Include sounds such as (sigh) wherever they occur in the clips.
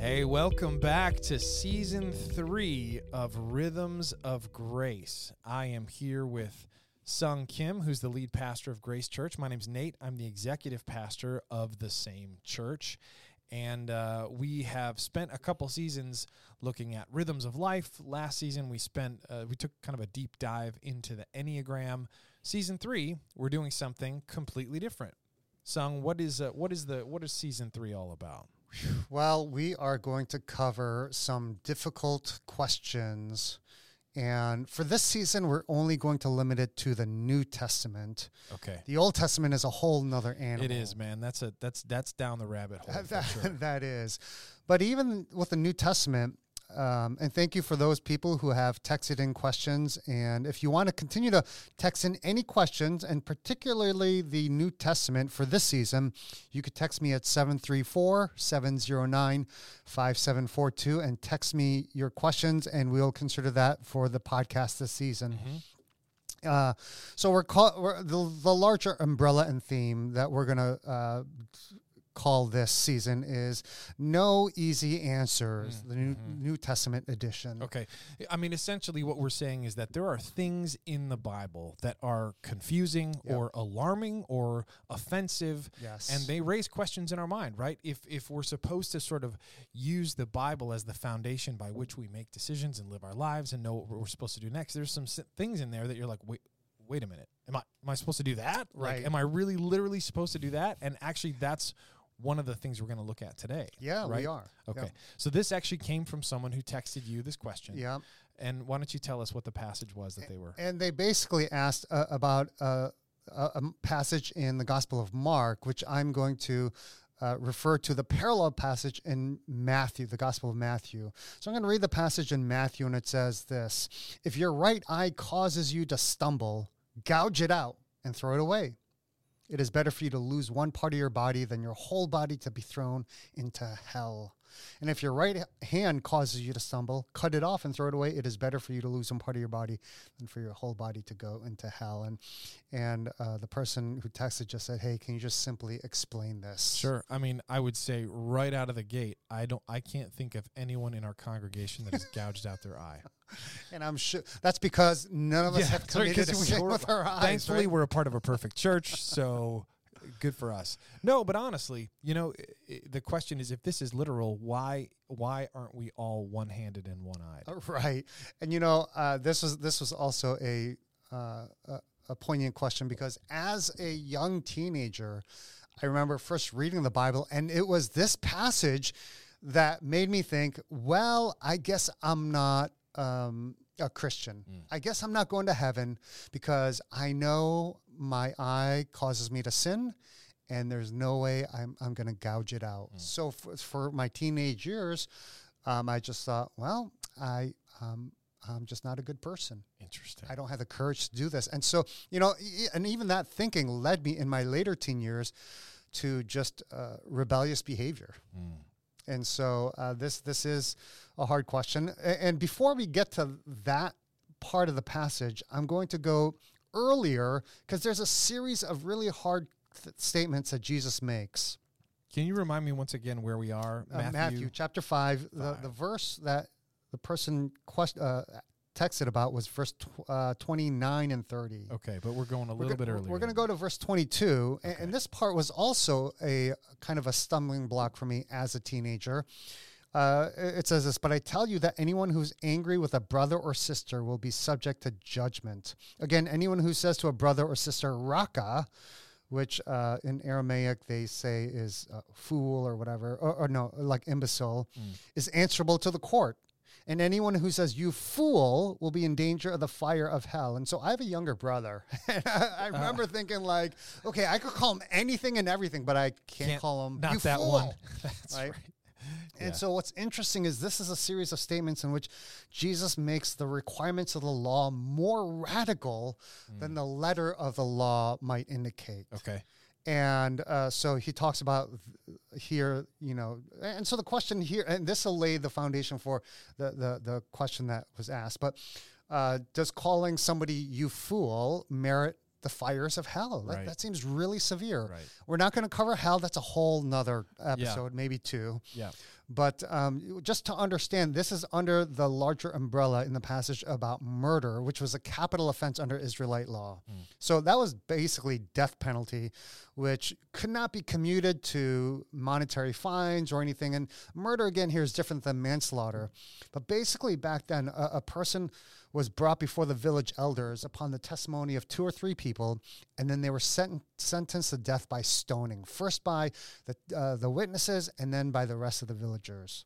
Hey, welcome back to season three of Rhythms of Grace. I am here with Sung Kim, who's the lead pastor of Grace Church. My name's Nate. I'm the executive pastor of the same church. And uh, we have spent a couple seasons looking at rhythms of life. Last season, we spent uh, we took kind of a deep dive into the Enneagram. Season three, we're doing something completely different. Sung, what is uh, what is the what is season three all about? Well, we are going to cover some difficult questions. And for this season, we're only going to limit it to the New Testament. Okay. The Old Testament is a whole nother animal. It is, man. That's a that's that's down the rabbit hole. (laughs) That, sure. that is. But even with the New Testament, um, and thank you for those people who have texted in questions. And if you want to continue to text in any questions, and particularly the New Testament for this season, you could text me at 734 709 5742 and text me your questions, and we'll consider that for the podcast this season. Uh, so we're, call, we're the, the larger umbrella and theme that we're gonna uh, call this season is no easy answers. Mm, the New mm-hmm. New Testament edition. Okay. I mean, essentially, what we're saying is that there are things in the Bible that are confusing Yep. or alarming or offensive. Yes. And they raise questions in our mind, right? If, if we're supposed to sort of use the Bible as the foundation by which we make decisions and live our lives and know what we're supposed to do next, there's some things in there that you're like, wait, wait a minute. Am I, am I supposed to do that? Like, Right. am I really literally supposed to do that? And actually, that's one of the things we're going to look at today. Yeah, we right? are. Okay. Yep. So this actually came from someone who texted you this question. Yeah. And why don't you tell us what the passage was that they were? And they basically asked uh, about uh, a, a passage in the Gospel of Mark, which I'm going to uh, refer to the parallel passage in Matthew, the Gospel of Matthew. So I'm going to read the passage in Matthew, and it says this If your right eye causes you to stumble, gouge it out and throw it away. It is better for you to lose one part of your body than your whole body to be thrown into hell. And if your right hand causes you to stumble, cut it off and throw it away. It is better for you to lose some part of your body than for your whole body to go into hell. And and uh, the person who texted just said, "Hey, can you just simply explain this?" Sure. I mean, I would say right out of the gate, I don't I can't think of anyone in our congregation that has (laughs) gouged out their eye. And I'm sure that's because none of us have sorry, 'cause committed sin with our eyes. Thankfully, right? we're a part of a perfect church, so good for us. No, but honestly, you know, the question is if this is literal, why why aren't we all one-handed and one-eyed? (laughs) Right, and you know uh, this was this was also a, uh, a a poignant question because as a young teenager, I remember first reading the Bible, and it was this passage that made me think, well, I guess I'm not um, a Christian. I guess I'm not going to heaven because I know my eye causes me to sin. And there's no way I'm, I'm going to gouge it out. So for, for my teenage years, um, I just thought, well, I um, I'm just not a good person. Interesting. I don't have the courage to do this. And so, you know, and even that thinking led me in my later teen years to just uh, rebellious behavior. And so uh, this this is a hard question. And before we get to that part of the passage, I'm going to go earlier because there's a series of really hard th- statements that Jesus makes. Can you remind me once again where we are? Uh, Matthew. chapter 5, The, the verse that the person quest, uh, texted about was verse tw- uh, 29 and 30. Okay, but we're going a We're little go- bit earlier. We're going to go to verse 22. a- And, this part was also a kind of a stumbling block for me as a teenager. Uh, it says this, but I tell you that anyone who's angry with a brother or sister will be subject to judgment. Again, anyone who says to a brother or sister, raka, which uh, in Aramaic they say is uh, fool or whatever, or, or no, like imbecile, is answerable to the court. And anyone who says you fool will be in danger of the fire of hell. And so I have a younger brother. (laughs) And I, I remember thinking like, okay, I could call him anything and everything, but I can't, Can't- call him not you that fool. one. (laughs) (laughs) That's right? right. And Yeah. so what's interesting is this is a series of statements in which Jesus makes the requirements of the law more radical than the letter of the law might indicate. Okay. And uh, so he talks about here, you know, and so the question here, and this will lay the foundation for the, the, the question that was asked, but uh, does calling somebody you fool merit the fires of hell? That, Right. that seems really severe. Right. We're not going to cover hell. That's a whole nother episode, maybe two. Yeah. But um, just to understand, this is under the larger umbrella in the passage about murder, which was a capital offense under Israelite law. So that was basically death penalty, which could not be commuted to monetary fines or anything. And murder, again, here is different than manslaughter. But basically, back then, a, a person was brought before the village elders upon the testimony of two or three people, and then they were sent, sentenced to death by stoning, first by the, uh, the witnesses and then by the rest of the villagers.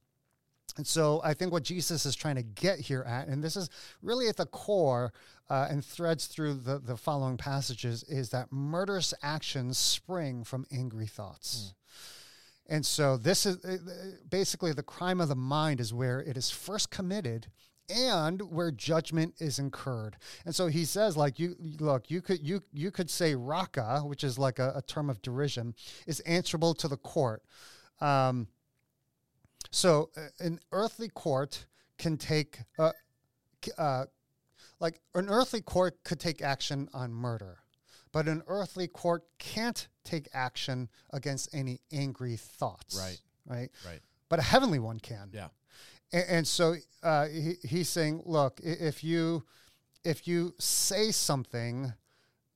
And so I think what Jesus is trying to get here at, and this is really at the core uh, and threads through the, the following passages, is that murderous actions spring from angry thoughts. And so this is uh, basically the crime of the mind is where it is first committed and where judgment is incurred. And so he says like you look, you could you you could say raka, which is like a, a term of derision, is answerable to the court. Um, so uh, an earthly court can take uh, uh, like an earthly court could take action on murder, but an earthly court can't take action against any angry thoughts. Right. Right. Right. But a heavenly one can. Yeah. And, and so uh, he, he's saying, look, if you if you say something,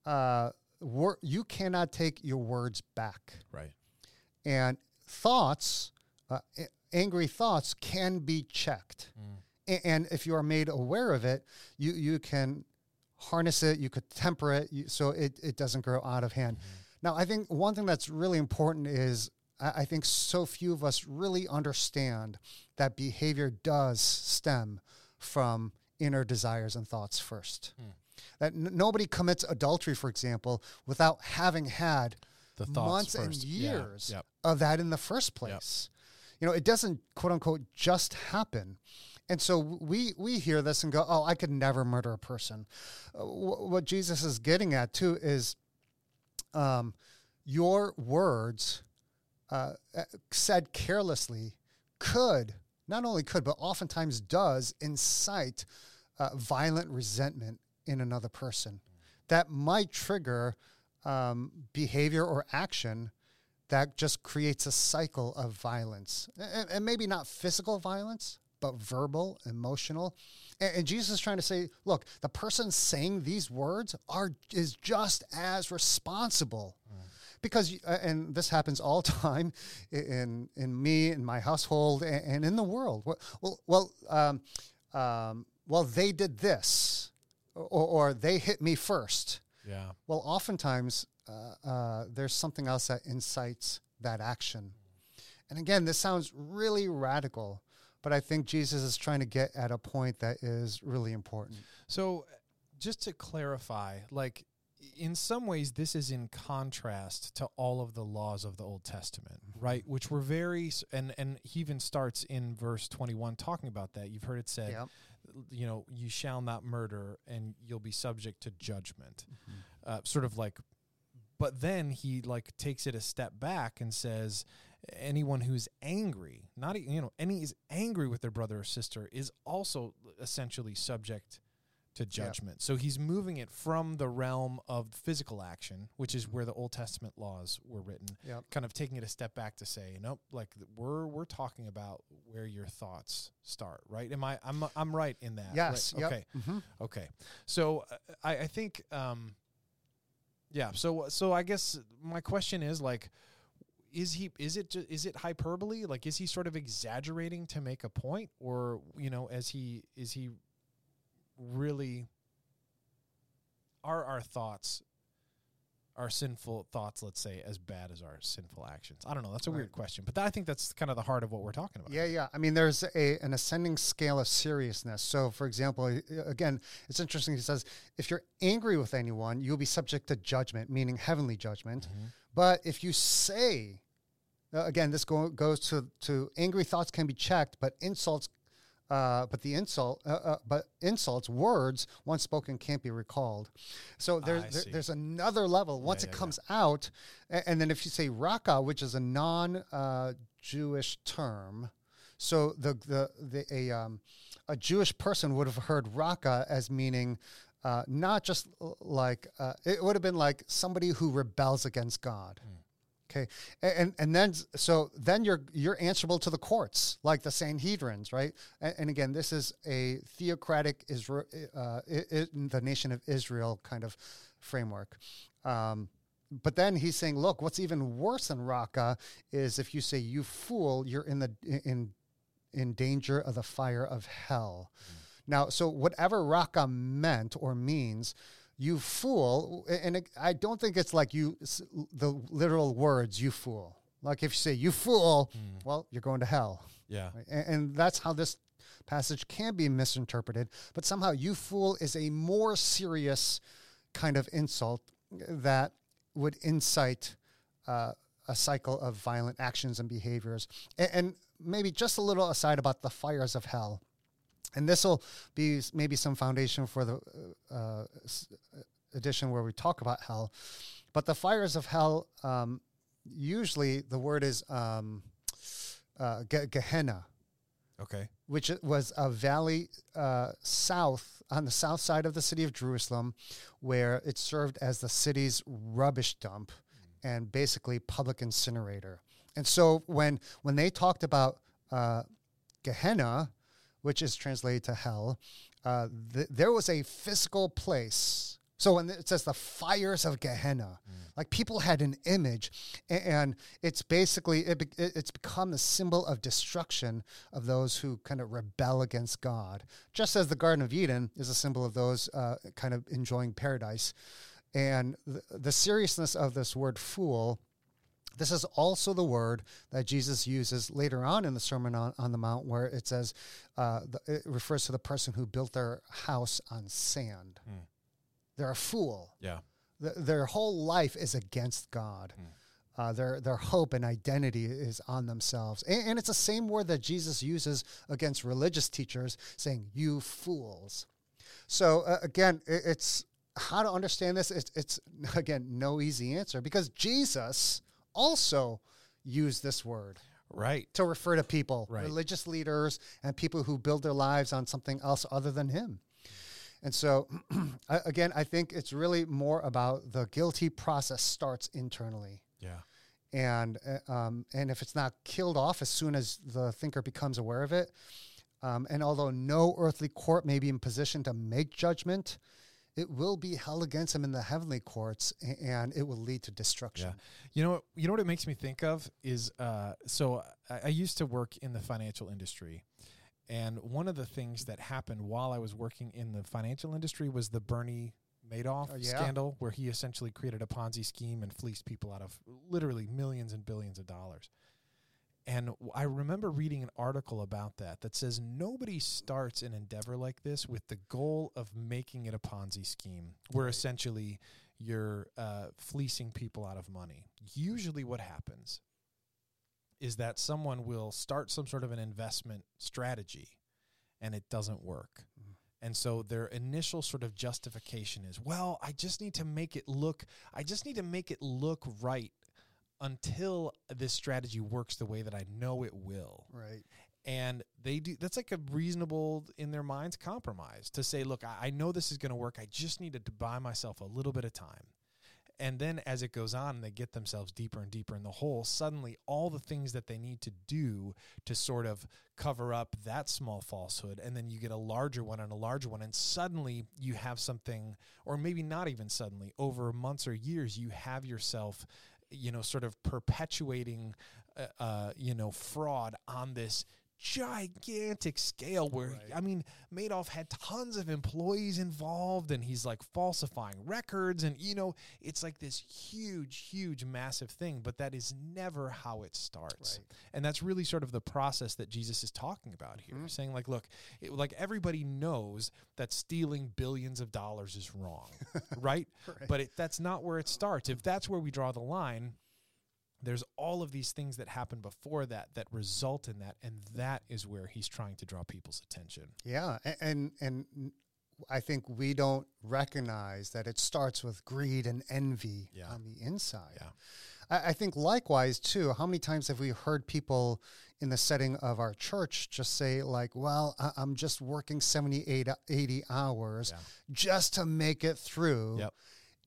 uh, wor- you cannot take your words back Right. and thoughts, uh, angry thoughts, can be checked. A- And if you are made aware of it, you you can harness it, you could temper it, you, so it it doesn't grow out of hand. Now, I think one thing that's really important is I I think so few of us really understand that behavior does stem from inner desires and thoughts first. That n- nobody commits adultery, for example, without having had The thoughts months and first. Yeah. years Yep. of that in the first place. You know, it doesn't quote unquote just happen. And so we we hear this and go, "Oh, I could never murder a person." Uh, wh- what Jesus is getting at too is um, your words uh, uh, said carelessly could not only could but oftentimes does incite uh, violent resentment in another person. That might trigger um, behavior or action that just creates a cycle of violence. And, and maybe not physical violence but verbal emotional. And, and jesus is trying to say look the person saying these words are is just as responsible because uh, and this happens all the (laughs) time in in me in my household and, and in the world well well, well um, um, well they did this or, or they hit me first Yeah. well, oftentimes uh, uh, there's something else that incites that action. And again, this sounds really radical, but I think Jesus is trying to get at a point that is really important. So, just to clarify, like in some ways, this is in contrast to all of the laws of the Old Testament, right? Which were very, and and he even starts in verse twenty one talking about that. You've heard it said, Yep. you know, you shall not murder, and you'll be subject to judgment. Uh, sort of like, but then he like takes it a step back and says, anyone who's angry, not you know, any is angry with their brother or sister is also essentially subject to judgment. So he's moving it from the realm of physical action, which is where the Old Testament laws were written, Yep. kind of taking it a step back to say, nope, like we're we're talking about where your thoughts start, right? Am I I'm I'm right in that? Yes. Right? Yep. Okay. Mhm. Okay. So uh, I, I think, um, yeah. So so I guess my question is like, is he is it is it hyperbole? Like, is he sort of exaggerating to make a point, or you know, as he is he really are our thoughts our sinful thoughts let's say as bad as our sinful actions i don't know that's a weird question but that, i think that's kind of the heart of what we're talking about Yeah, yeah. I mean, there's a an ascending scale of seriousness. So, for example, again, it's interesting. He says, if you're angry with anyone, you'll be subject to judgment, meaning heavenly judgment. But if you say, uh, again, this go, goes to to angry thoughts can be checked, but insults, uh, but the insult, uh, uh, but insults, words once spoken can't be recalled. So there's I there, there's another level. Once yeah, it yeah. comes out, a- and then if you say raka, which is a non uh, Jewish term, so the the the a um, a Jewish person would have heard raka as meaning. Uh, not just like uh, it would have been like somebody who rebels against God. Hmm. Okay, and and then so then you're you're answerable to the courts, like the Sanhedrins, right? And, and again, this is a theocratic Israel, uh, the nation of Israel kind of framework. Um, but then he's saying, look, what's even worse than raka is if you say you fool, you're in the in in danger of the fire of hell. Now, so whatever raka meant or means, you fool, and I don't think it's like you the literal words you fool. Like if you say you fool, well, you're going to hell. Yeah. And, and that's how this passage can be misinterpreted. But somehow, you fool is a more serious kind of insult that would incite uh, a cycle of violent actions and behaviors. And, and maybe just a little aside about the fires of hell. And this will be maybe some foundation for the uh, edition where we talk about hell. But the fires of hell, um, usually the word is um, uh, Ge- Gehenna, Okay. which was a valley uh, south on the south side of the city of Jerusalem, where it served as the city's rubbish dump and basically public incinerator. And so when when they talked about uh, Gehenna, which is translated to hell, uh, th- there was a physical place. So when it says the fires of Gehenna, like people had an image, a- and it's basically it, be- it's become the symbol of destruction of those who kind of rebel against God, just as the Garden of Eden is a symbol of those uh, kind of enjoying paradise. And the, the seriousness of this word fool this is also the word that Jesus uses later on in the Sermon on, on the Mount, where it says, uh, the, it refers to the person who built their house on sand. Hmm. They're a fool. Yeah. Th- their whole life is against God. Hmm. Uh, their their hope and identity is on themselves, and, and it's the same word that Jesus uses against religious teachers, saying "you fools." So uh, again, i it's how to understand this. It's, it's (laughs) again no easy answer because Jesus also use this word Right. to refer to people, Right. religious leaders, and people who build their lives on something else other than Him. And so, (clears throat) again, I think it's really more about the guilty process starts internally, Yeah. and uh, um, and if it's not killed off as soon as the thinker becomes aware of it, um, and although no earthly court may be in position to make judgment, it will be held against him in the heavenly courts, and it will lead to destruction. Yeah. You know what you know what it makes me think of is uh so I, I used to work in the financial industry. And one of the things that happened while I was working in the financial industry was the Bernie Madoff Oh, yeah. scandal, where he essentially created a Ponzi scheme and fleeced people out of literally millions and billions of dollars. And I remember reading an article about that that says nobody starts an endeavor like this with the goal of making it a Ponzi scheme, where Right. essentially you're uh, fleecing people out of money. Usually, what happens is that someone will start some sort of an investment strategy and it doesn't work. Mhm. And so their initial sort of justification is, well, I just need to make it look I just need to make it look right until this strategy works the way that I know it will. Right. And they do that's like a reasonable in their minds compromise to say, look, I, I know this is going to work. I just needed to buy myself a little bit of time. And then as it goes on and they get themselves deeper and deeper in the hole, suddenly all the things that they need to do to sort of cover up that small falsehood, and then you get a larger one and a larger one, and suddenly you have something, or maybe not even suddenly, over months or years, you have yourself, you know, sort of perpetuating, uh, uh, you know, fraud on this gigantic scale where Right. I mean Madoff had tons of employees involved and he's like falsifying records and you know it's like this huge huge massive thing but that is never how it starts Right. and that's really sort of the process that Jesus is talking about here Mhm. saying like look it, like everybody knows that stealing billions of dollars is wrong (laughs) right Right. but it, that's not where it starts if that's where we draw the line there's all of these things that happen before that that result in that and that is where he's trying to draw people's attention Yeah, a- and and I think we don't recognize that it starts with greed and envy Yeah. on the inside. Yeah. I, I think likewise too. How many times have we heard people in the setting of our church just say like, "Well, I, I'm just working 78, 80 hours Yeah. just to make it through." Yep.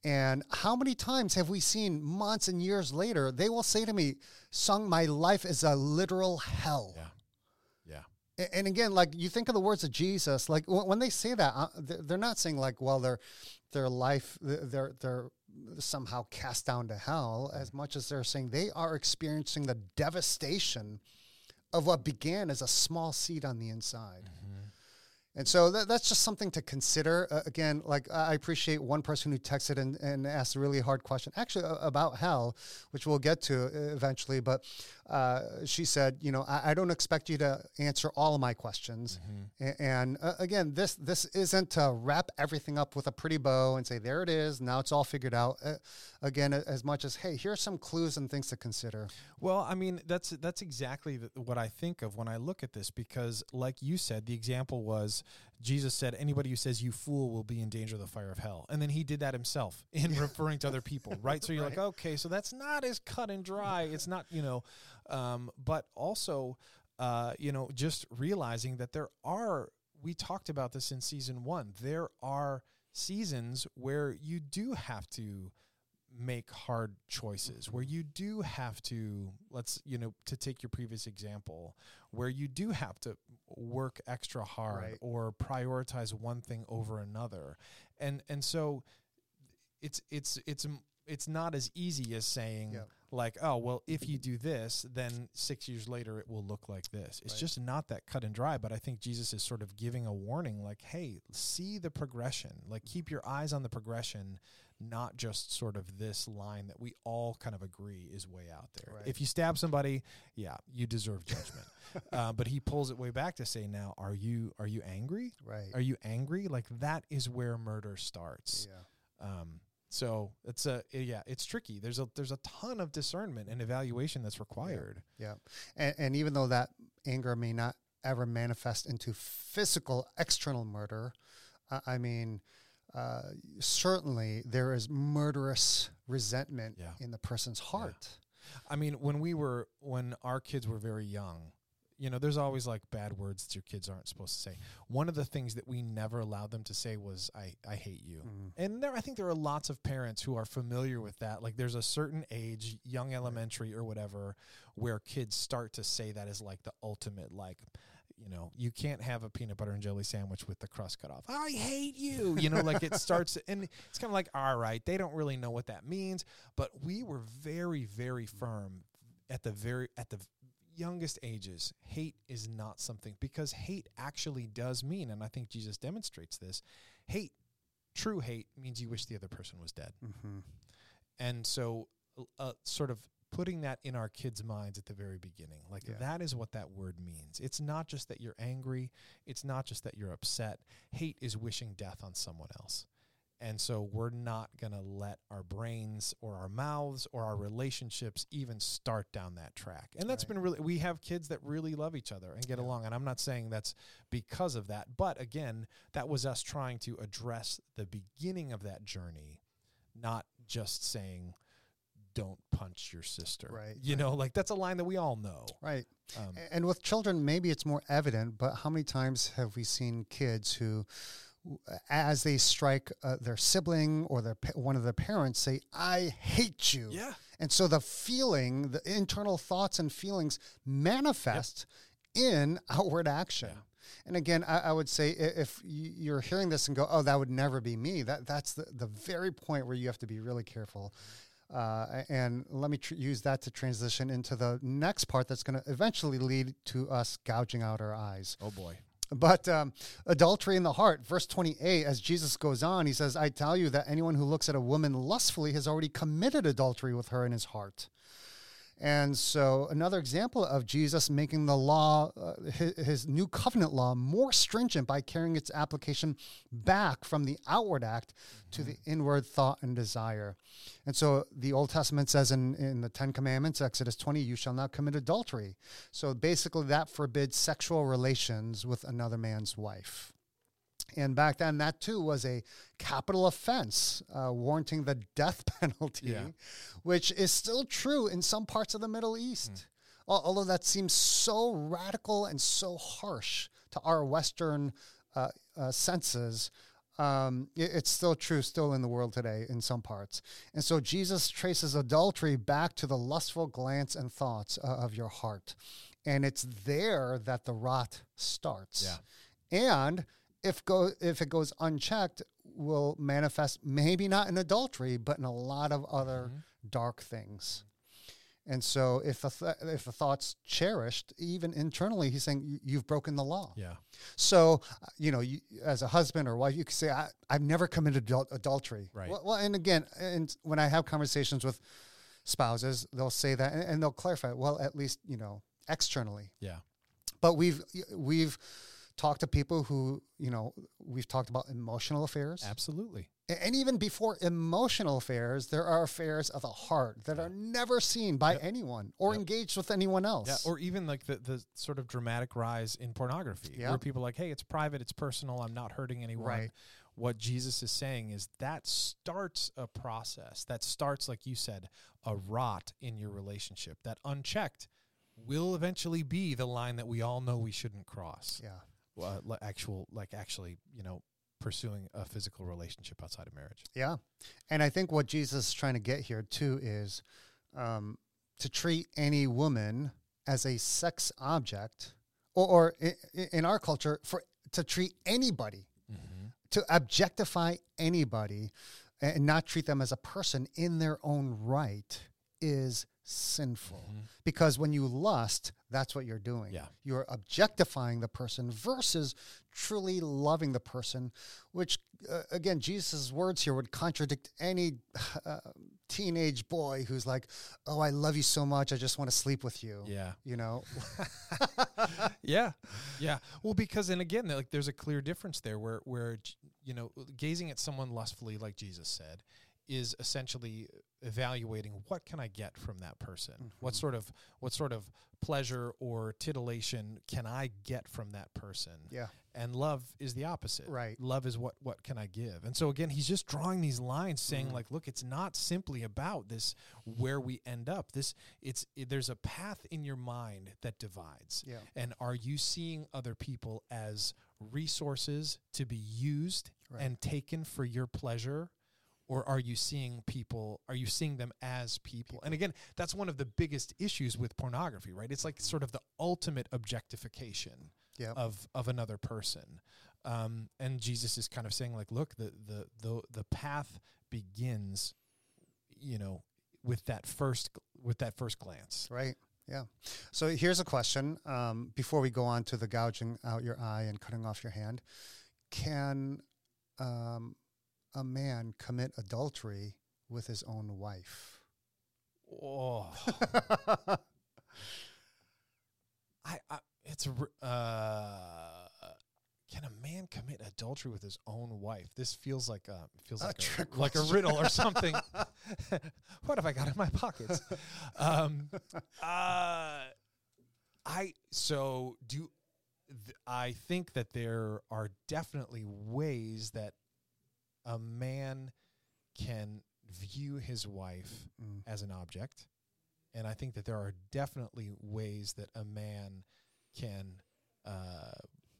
And how many times have we seen months and years later, they will say to me, Sung, my life is a literal hell. Yeah. Yeah. And again, like you think of the words of Jesus, like when they say that, uh, they're not saying like, well, their their life, th- they're they're somehow cast down to hell, as much as they're saying they are experiencing the devastation of what began as a small seed on the inside. And so that, that's just something to consider. Uh, again, like I appreciate one person who texted and, and asked a really hard question, actually uh, about hell, which we'll get to uh, eventually. But uh, she said, you know, I, I don't expect you to answer all of my questions. A- And uh, again, this this isn't to wrap everything up with a pretty bow and say there it is. Now it's all figured out. Uh, again, as much as hey, here are some clues and things to consider. Well, I mean, that's that's exactly what I think of when I look at this because, like you said, the example was Jesus said, "Anybody who says you fool will be in danger of the fire of hell," and then he did that himself in referring to other people, (laughs) right? So you're like, okay, so that's not as cut and dry. It's not, you know, um, but also, uh, you know, just realizing that there are. We talked about this in season one. There are seasons where you do have to make hard choices where you do have to let's you know to take your previous example where you do have to work extra hard Right. or prioritize one thing over another and and so it's it's it's it's not as easy as saying Yeah. like oh well if you do this then 6 years later it will look like this it's Right. just not that cut and dry but i think jesus is sort of giving a warning like hey see the progression like keep your eyes on the progression not just sort of this line that we all kind of agree is way out there. Right. If you stab somebody, yeah, you deserve judgment. (laughs) uh, but he pulls it way back to say, now, are you are you angry? Right. Are you angry? Like that is where murder starts. yeah. Um, so it's a yeah, it's tricky. There's a there's a ton of discernment and evaluation that's required. Yeah. And, and even though that anger may not ever manifest into physical external murder, I mean, uh, certainly there is murderous resentment Yeah. in the person's heart. I mean, when we were when our kids were very young, you know, there's always like bad words that your kids aren't supposed to say. One of the things that we never allowed them to say was "I I hate you," Mm. and there I think there are lots of parents who are familiar with that. Like, there's a certain age, young elementary or whatever, where kids start to say that is like the ultimate like. You know, you can't have a peanut butter and jelly sandwich with the crust cut off. I hate you. You know, like it starts, (laughs) and it's kind of like, all right, they don't really know what that means. But we were very, very firm at the very at the youngest ages. Hate is not something because hate actually does mean, and I think Jesus demonstrates this. Hate, true hate, means you wish the other person was dead, Mm-hmm. and so uh, sort of putting that in our kids' minds at the very beginning, like Yeah. that is what that word means. It's not just that you're angry. It's not just that you're upset. Hate is wishing death on someone else. And so we're not going to let our brains or our mouths or our relationships even start down that track. And that's Right. been really, we have kids that really love each other and get Yeah. along. And I'm not saying that's because of that. But again, that was us trying to address the beginning of that journey, not just saying, don't punch your sister. Right, You know, like that's a line that we all know. Right. Um, And with children, maybe it's more evident, but how many times have we seen kids who, as they strike uh, their sibling or their one of their parents, say, I hate you. yeah. And so the feeling, the internal thoughts and feelings manifest in outward action. Yeah. And again, I, I would say if you're hearing this and go, "Oh, that would never be me," that that's the, the very point where you have to be really careful. Uh, and let me tr- use that to transition into the next part that's going to eventually lead to us gouging out our eyes. Oh boy. But um, adultery in the heart, verse 28, as Jesus goes on, he says, I tell you that anyone who looks at a woman lustfully has already committed adultery with her in his heart. And so, another example of Jesus making the law, uh, his, his new covenant law, more stringent by carrying its application back from the outward act to the inward thought and desire. And so, the Old Testament says in, in the Ten Commandments, Exodus 20, you shall not commit adultery. So, basically, that forbids sexual relations with another man's wife. And back then, that too was a capital offense, uh, warranting the (laughs) death penalty, Yeah. which is still true in some parts of the Middle East. Al- Although that seems so radical and so harsh to our Western uh, uh, senses, um, it- it's still true, still in the world today in some parts. And so Jesus traces adultery back to the lustful glance and thoughts uh, of your heart. And it's there that the rot starts. Yeah. And if go if it goes unchecked, will manifest maybe not in adultery, but in a lot of other dark things. And so, if the th- if the thought's cherished, even internally, he's saying "You- you've broken the law. Yeah. So, uh, you know, you, as a husband or wife, you could say, I, "I've never committed adul- adultery." Right. Well, well, and again, and when I have conversations with spouses, they'll say that, and, and they'll clarify. Well, at least you know externally, Yeah. but we've we've talked to people who you know we've talked about emotional affairs Absolutely. And even before emotional affairs there are affairs of the heart that are never seen by anyone or Yep. engaged with anyone else Yeah, or even like the, the sort of dramatic rise in pornography, Yeah. where people are like, hey, it's private, it's personal, I'm not hurting anyone. Right. What Jesus is saying is that starts a process. That starts, like you said, a rot in your relationship. That unchecked will eventually be the line that we all know we shouldn't cross. yeah Uh, li- actual, like actually, you know, pursuing a physical relationship outside of marriage. yeah and i think what jesus is trying to get here too is um, to treat any woman as a sex object or, or in our culture for to treat anybody to objectify anybody and not treat them as a person in their own right is sinful. Because when you lust, that's what you're doing. Yeah. You're objectifying the person versus truly loving the person, which, uh, again, Jesus' words here would contradict any uh, teenage boy who's like, Oh, I love you so much. I just want to sleep with you. Yeah. You know? (laughs) yeah yeah well because and again like there's a clear difference there where where you know gazing at someone lustfully like jesus said is essentially evaluating what can i get from that person what Mm-hmm. sort of what sort of pleasure or titillation can i get from that person Yeah. and love is the opposite Right. love is what what can i give and so again he's just drawing these lines saying Mm-hmm. like look it's not simply about this where we end up this it's it, there's a path in your mind that divides Yeah. and are you seeing other people as resources to be used Right. and taken for your pleasure or are you seeing people are you seeing them as people? and again that's one of the biggest issues with pornography right it's like sort of the ultimate objectification Yeah. of of another person um, and jesus is kind of saying like look the the the, the path begins you know with that first with that first glance Right. Yeah. So here's a question um, before we go on to the gouging out your eye and cutting off your hand. Can um, a man commit adultery with his own wife? oh (laughs) I, I it's uh can a man commit adultery with his own wife? This feels like a feels A like a, like a riddle or (laughs) something. (laughs) what have I got in my pockets? Um, uh, I so do. Th- I think that there are definitely ways that a man can view his wife Mm. as an object. And I think that there are definitely ways that a man can, uh,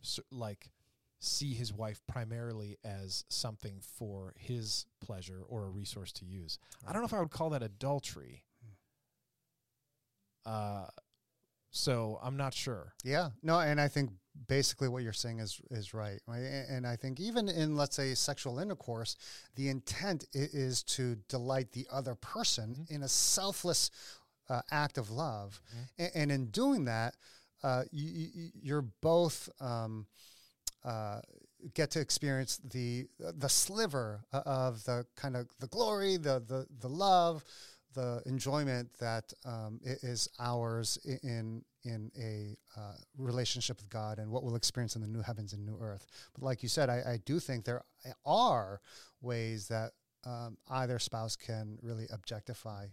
s like, see his wife primarily as something for his pleasure or a resource to use. I don't know if I would call that adultery. Uh, so I'm not sure. Yeah. No, and I think basically what you're saying is is right. And I think even in let's say sexual intercourse, the intent is to delight the other person in a selfless uh, act of love, A- and in doing that, uh, you, you, you're both. Um, uh, get to experience the the sliver of the kind of the glory, the the the love, the enjoyment that um, is ours in in a uh, relationship with God and what we'll experience in the new heavens and new earth. But like you said, I, I do think there are ways that um, either spouse can really objectify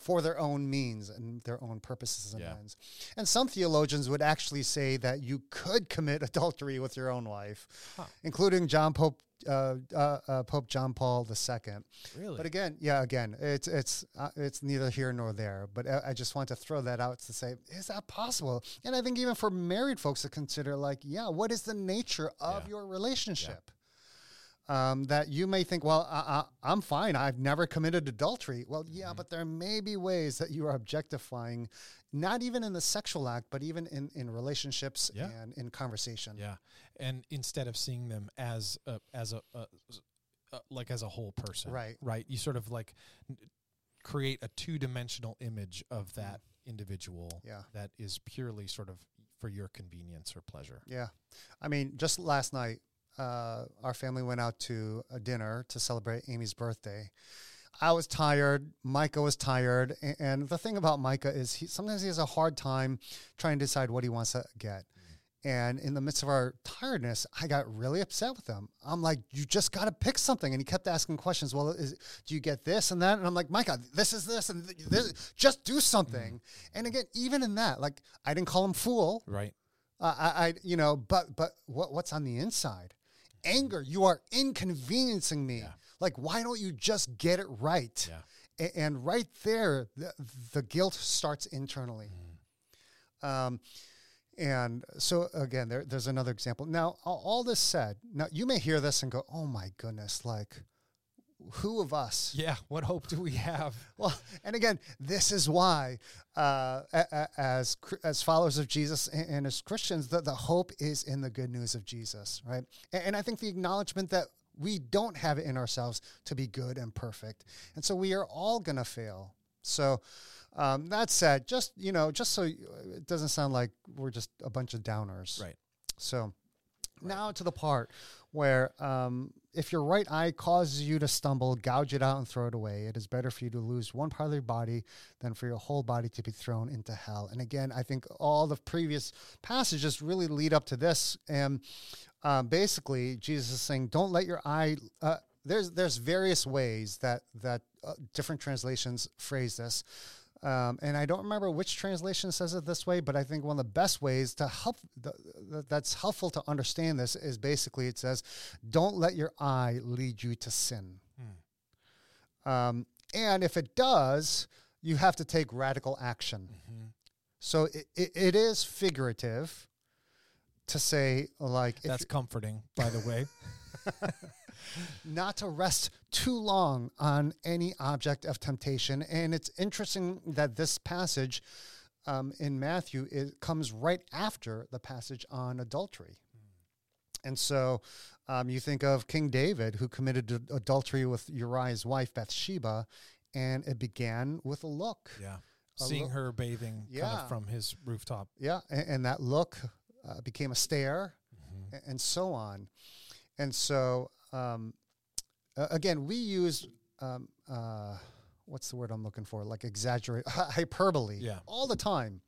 for their own means and their own purposes and Yeah. ends. And some theologians would actually say that you could commit (laughs) adultery with your own wife, Huh. including John Pope. Uh, uh, uh, Pope John Paul II. Really? But again, yeah, again, it's it's uh, it's neither here nor there. But I, I just want to throw that out to say, is that possible? And I think even for married folks to consider, like, yeah, what is the nature of Yeah. your relationship? Um, that you may think, well, I, I, I'm fine. I've never committed adultery. Well, yeah, Mm-hmm. but there may be ways that you are objectifying, not even in the sexual act, but even in, in relationships Yeah. and in conversation. Yeah, and instead of seeing them as a, as a, a, a like as a whole person, Right. Right. You sort of like create a two dimensional image of that individual. Yeah. That is purely sort of for your convenience or pleasure. Yeah. I mean, just last night, uh, our family went out to a dinner to celebrate Amy's birthday. I was tired. Micah was tired. a- And the thing about Micah is he sometimes he has a hard time trying to decide what he wants to get. And in the midst of our tiredness, I got really upset with him. I'm like, you just got to pick something. And he kept asking questions. Well, is, do you get this and that? And I'm like, Micah, this is this and th- this. Just do something. And again, even in that, like, I didn't call him fool. Right. Uh, I, I, you know, but but what what's on the inside? Anger. You are inconveniencing me. Yeah. Like, why don't you just get it right? Yeah. A- and right there, the, the guilt starts internally. Um, and so again, there, there's another example. Now, all this said, now you may hear this and go, "Oh my goodness!" Like, who of us? Yeah. What hope do we have? (laughs) Well, and again, this is why, uh, as as followers of Jesus and, as Christians, the, the hope is in the good news of Jesus, right? And, and I think the acknowledgement that we don't have it in ourselves to be good and perfect, and so we are all gonna fail. So. Um, that said, just you know, just so it doesn't sound like we're just a bunch of downers, Right. so now to the part where um, if your right eye causes you to stumble, gouge it out and throw it away. It is better for you to lose one part of your body than for your whole body to be thrown into hell. And again, I think all the previous passages really lead up to this. And um, basically, Jesus is saying, "Don't let your eye." Uh, there's there's various ways that that uh, different translations phrase this. Um, and I don't remember which translation says it this way, but I think one of the best ways to help th- th- that's helpful to understand this is basically it says, "Don't let your eye lead you to sin." Um, and if it does, you have to take radical action. So it, it, it is figurative to say like That's comforting, by the way. (laughs) not to rest too long on any object of temptation. And it's interesting that this passage um, in Matthew it comes right after the passage on adultery. And so um, you think of King David, who committed adultery with Uriah's wife Bathsheba, and it began with a look. Yeah. A Seeing look- her bathing kind Yeah. of from his rooftop. Yeah, and, and that look uh, became a stare, a- and so on. And so, um, uh, again, we use um, uh, what's the word I'm looking for? Like exaggerate (laughs) hyperbole, Yeah. all the time.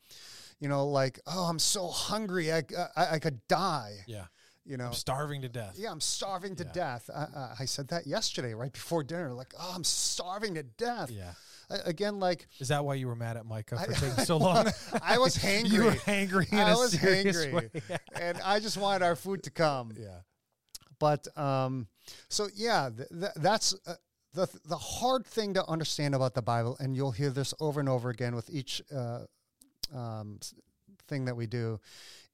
You know, like oh, I'm so hungry, I I, I could die. Yeah. You know, I'm starving to death. yeah, I'm starving to Yeah. death. I, I, I said that yesterday, right before dinner. Like, oh, I'm starving to death. Yeah. Again, like Is that why you were mad at Micah for I- (laughs) taking so long? (laughs) I was hangry. you were hangry in I was hangry. and I just wanted our food to come. yeah. But um, so yeah, th- th- that's uh, the the hard thing to understand about the Bible, and you'll hear this over and over again with each uh, um, thing that we do,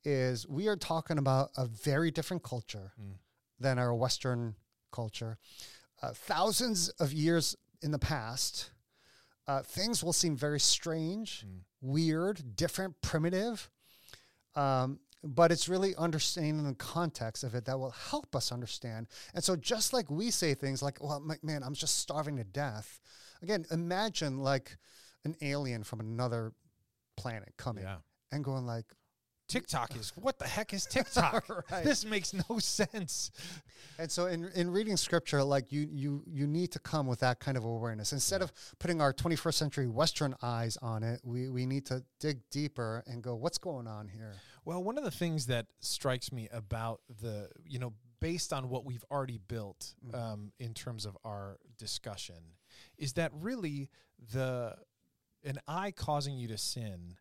is we are talking about a very different culture Mm. than our Western culture. Uh, thousands of years in the past, uh, things will seem very strange, Mm. weird, different, primitive. Um, but it's really understanding the context of it that will help us understand. And so, just like we say things like, well, my- man, I'm just starving to death. Again, imagine like an alien from another planet coming Yeah. and going like, TikTok is (laughs) what the heck is TikTok? (laughs) Right. This makes no sense. And so in, in reading scripture, like you you you need to come with that kind of awareness. Instead of putting our 21st century Western eyes on it, we, we need to dig deeper and go, what's going on here? Well, one of the things that strikes me about the, you know, based on what we've already built Mhm. um, in terms of our discussion, is that really the an eye causing you to sin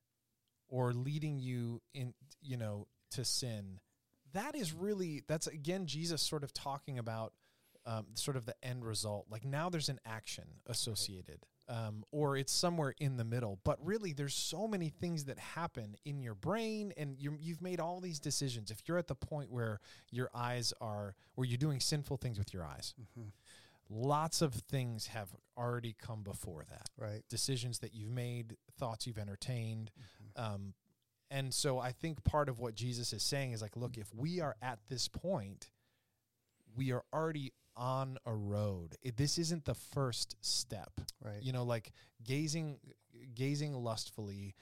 or leading you in, you know, to sin. That is really that's again Jesus sort of talking about um, sort of the end result. Like now there's an action associated. Um, or it's somewhere in the middle. But really, there's so many things that happen in your brain, and you you've made all these decisions. If you're at the point where your eyes are, where you're doing sinful things with your eyes, Mm-hmm. lots of things have already come before that. Right. Decisions that you've made, thoughts you've entertained. Mm-hmm. Um, and so I think part of what Jesus is saying is like, look, if we are at this point, we are already on a road. It, this isn't the first step. Right. You know, like gazing, gazing lustfully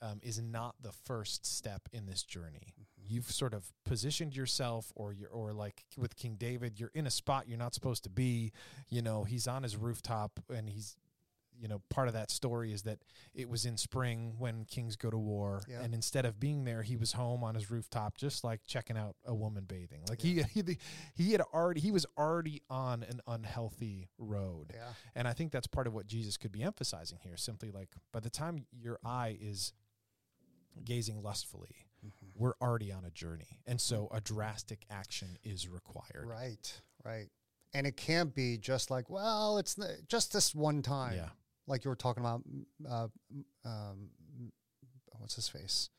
um, is not the first step in this journey. You've sort of positioned yourself, or you're, or like with King David, you're in a spot you're not supposed to be. You know, he's on his rooftop, and he's, you know, part of that story is that it was in spring when kings go to war, Yeah. and instead of being there, he was home on his rooftop, just like checking out a woman bathing. Like he, (laughs) he, he had already, he was already on an unhealthy road. Yeah. And I think that's part of what Jesus could be emphasizing here. Simply like by the time your eye is gazing lustfully, Mm-hmm. we're already on a journey. And so a drastic action is required. Right. Right. And it can't be just like, well, it's just this one time. Yeah. Like you were talking about, uh, um, what's his face?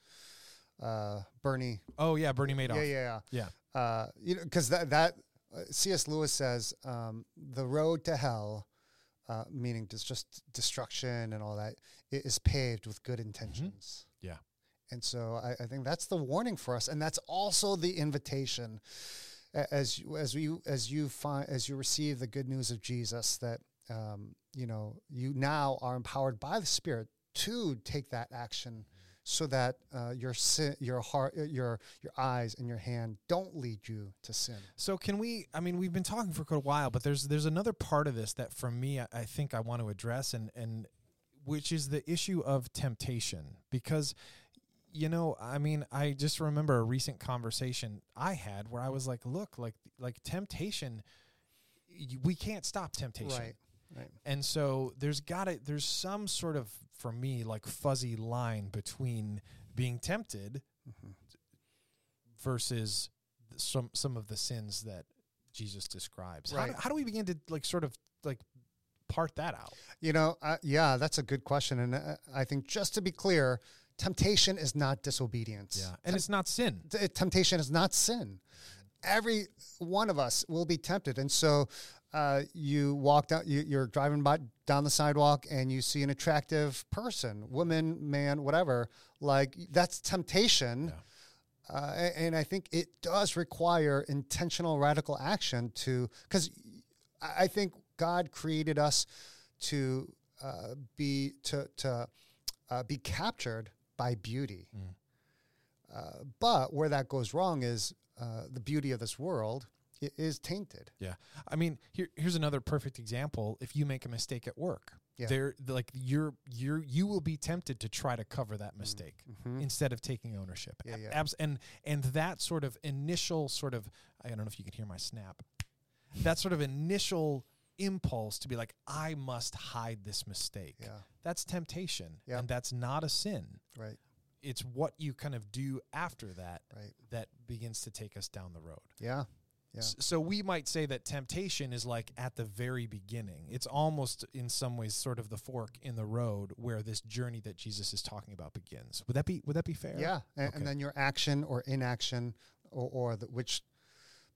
Uh, Bernie. Oh yeah, Bernie Madoff. Yeah, yeah, Yeah. yeah. Uh, you know, because that that uh, C.S. Lewis says um, the road to hell, uh, meaning just just destruction and all that, i- paved with good intentions. Mm-hmm. Yeah. And so I, I think that's the warning for us, and that's also the invitation, as you, as you as you find as you receive the good news of Jesus that um, you know you now are empowered by the Spirit to take that action, so that uh, your sin, your heart, uh, your your eyes, and your hand don't lead you to sin. So can we? I mean, we've been talking for quite a while, but there's there's another part of this that, for me, I, I think I want to address, and and which is the issue of temptation, because you know, I mean, I just remember a recent conversation I had where I was like, look, like like temptation, we can't stop temptation. Right. Right. And so there's got to there's some sort of for me like fuzzy line between being tempted Mhm. versus some some of the sins that Jesus describes. How, Right. do, how do we begin to like sort of like part that out? You know, uh, yeah, that's a good question, and uh, I think just to be clear, temptation is not disobedience. Yeah, and it's not sin. T- temptation is not sin. Every one of us will be tempted, and so uh, you walk down, you, you're driving by down the sidewalk, and you see an attractive person, woman, man, whatever. Like that's temptation. Uh, a- and I think it does require intentional radical action to, because I think God created us to uh, be to to uh, be captured by beauty. Uh, but where that goes wrong is uh, the beauty of this world is tainted. Yeah. I mean, here here's another perfect example. If you make a mistake at work, Yeah. there like you're you're you will be tempted to try to cover that mistake instead of taking ownership. Mm-hmm. Yeah, yeah. abs- and and that sort of initial sort of I don't know if you can hear my snap. That sort of initial impulse to be like I must hide this mistake. Yeah, That's temptation Yeah. and that's not a sin. right, It's what you kind of do after that right. that begins to take us down the road. Yeah, yeah. So we might say that temptation is like at the very beginning. It's almost in some ways sort of the fork in the road where this journey that Jesus is talking about begins. Would that be would that be fair? Yeah, and, Okay. and then your action or inaction, or, or the, which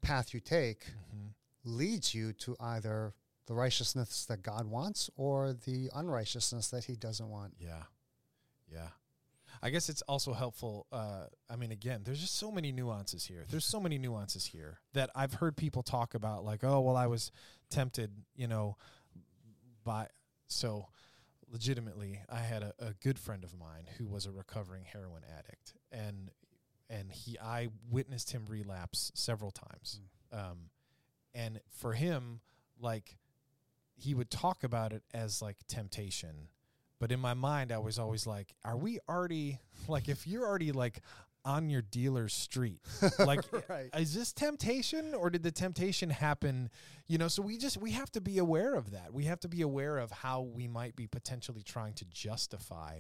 path you take, Mhm. leads you to either the righteousness that God wants or the unrighteousness that He doesn't want. Yeah. Yeah. I guess it's also helpful. Uh, I mean, again, there's just so many nuances here. There's so many nuances here that I've heard people talk about, like, oh, well, I was tempted, you know, by. So, legitimately, I had a, a good friend of mine who was a recovering heroin addict, and and he, I witnessed him relapse several times, um, and for him, like, he would talk about it as like temptation but in my mind i was always like are we already (laughs) like if you're already like on your dealer's street (laughs) like Right. is this temptation or did the temptation happen you know so we just we have to be aware of that we have to be aware of how we might be potentially trying to justify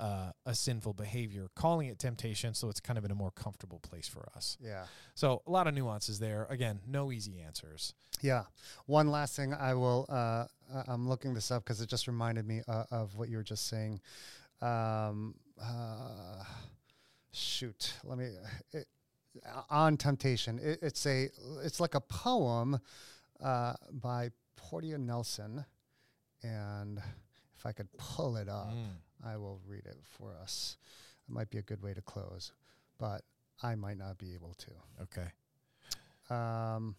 uh, a sinful behavior, calling it temptation, so it's kind of in a more comfortable place for us. Yeah. So a lot of nuances there. Again, no easy answers. Yeah. One last thing I will, uh, I'm looking this up because it just reminded me uh, of what you were just saying. Um, uh, shoot, let me, it, on temptation. It, it's a, it's like a poem uh, by Portia Nelson. And if I could pull it up, Mm. I will read it for us. It might be a good way to close, but I might not be able to. Okay. Um,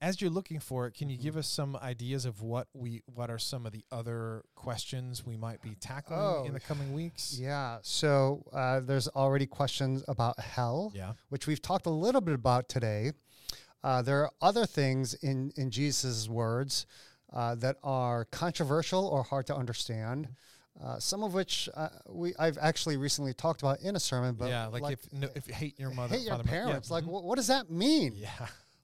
As you're looking for it, can you give us some ideas of what we what are some of the other questions we might be tackling Oh, in the coming weeks? Yeah. So uh, there's already questions about hell, Yeah. which we've talked a little bit about today. Uh, there are other things in in Jesus' words uh, that are controversial or hard to understand. Uh, some of which uh, we I've actually recently talked about in a sermon. But yeah, like, if no, if you hate your mother, hate your father, mo- yeah, parents, like mhm. wh- what does that mean? yeah,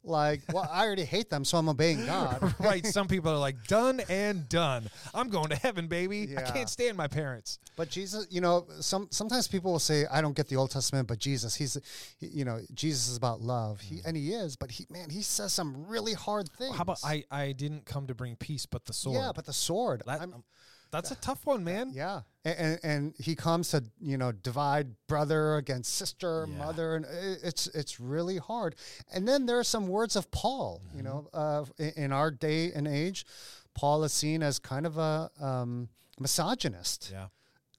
Like, well, I already hate them, so I'm obeying (laughs) God. right. Some people are like done and done. I'm going to heaven, baby. I can't stand my parents. But Jesus, you know, some sometimes people will say, "I don't get the Old Testament," but Jesus, he's, he, you know, Jesus is about love, he, and he is. But he, man, he says some really hard things. How about I? I didn't come to bring peace, but the sword. Yeah, but the sword. That- I'm- um, that's a (laughs) tough one, man. yeah, and, and and he comes to you know divide brother against sister, Yeah. mother, and it's it's really hard. And then there are some words of Paul. Mm-hmm. You know, uh, in, in our day and age, Paul is seen as kind of a um, misogynist. Yeah.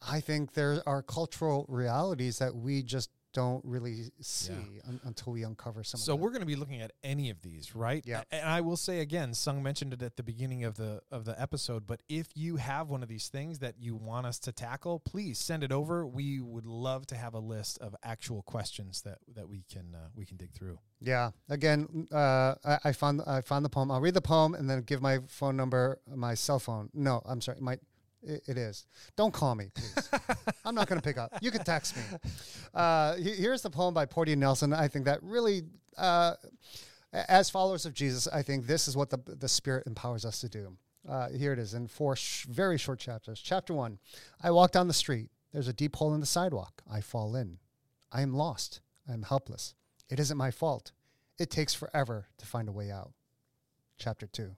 I think there are cultural realities that we just don't really see un- until we uncover some. So we're going to be looking at any of these, right? Yeah. And I will say again, Sung mentioned it at the beginning of the of the episode, but if you have one of these things that you want us to tackle, please send it over. We would love to have a list of actual questions that that we can uh, we can dig through. Yeah. Again, uh, I, I found I found the poem. I'll read the poem and then give my phone number, my cell phone. No, I'm sorry, my it, it is. Don't call me, please. (laughs) I'm not going to pick up. You can text me. Uh, here's the poem by Portia Nelson. I think that really, uh, as followers of Jesus, I think this is what the the Spirit empowers us to do. Uh, here it is in four sh- very short chapters. Chapter one: I walk down the street. There's a deep hole in the sidewalk. I fall in. I am lost. I am helpless. It isn't my fault. It takes forever to find a way out. Chapter 2.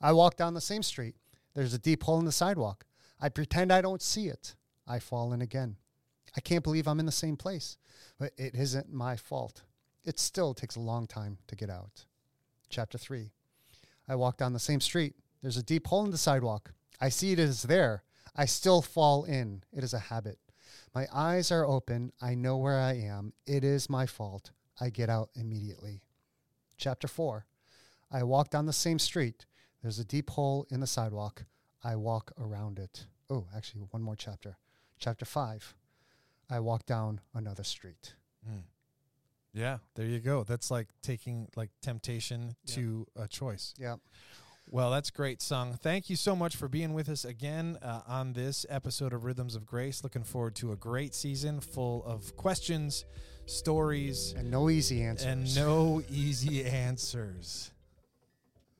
I walk down the same street. There's a deep hole in the sidewalk. I pretend I don't see it. I fall in again. I can't believe I'm in the same place, but it isn't my fault. It still takes a long time to get out. Chapter 3. I walk down the same street. There's a deep hole in the sidewalk. I see it is there. I still fall in. It is a habit. My eyes are open. I know where I am. It is my fault. I get out immediately. Chapter 4. I walk down the same street. There's a deep hole in the sidewalk. I walk around it. Oh, actually, one more chapter. Chapter 5. I walk down another street. Yeah, there you go. That's like taking like temptation Yeah. to a choice. Yeah. Well, that's great, Sung. Thank you so much for being with us again uh, on this episode of Rhythms of Grace. Looking forward to a great season full of questions, stories, And no easy answers. and no easy (laughs) answers.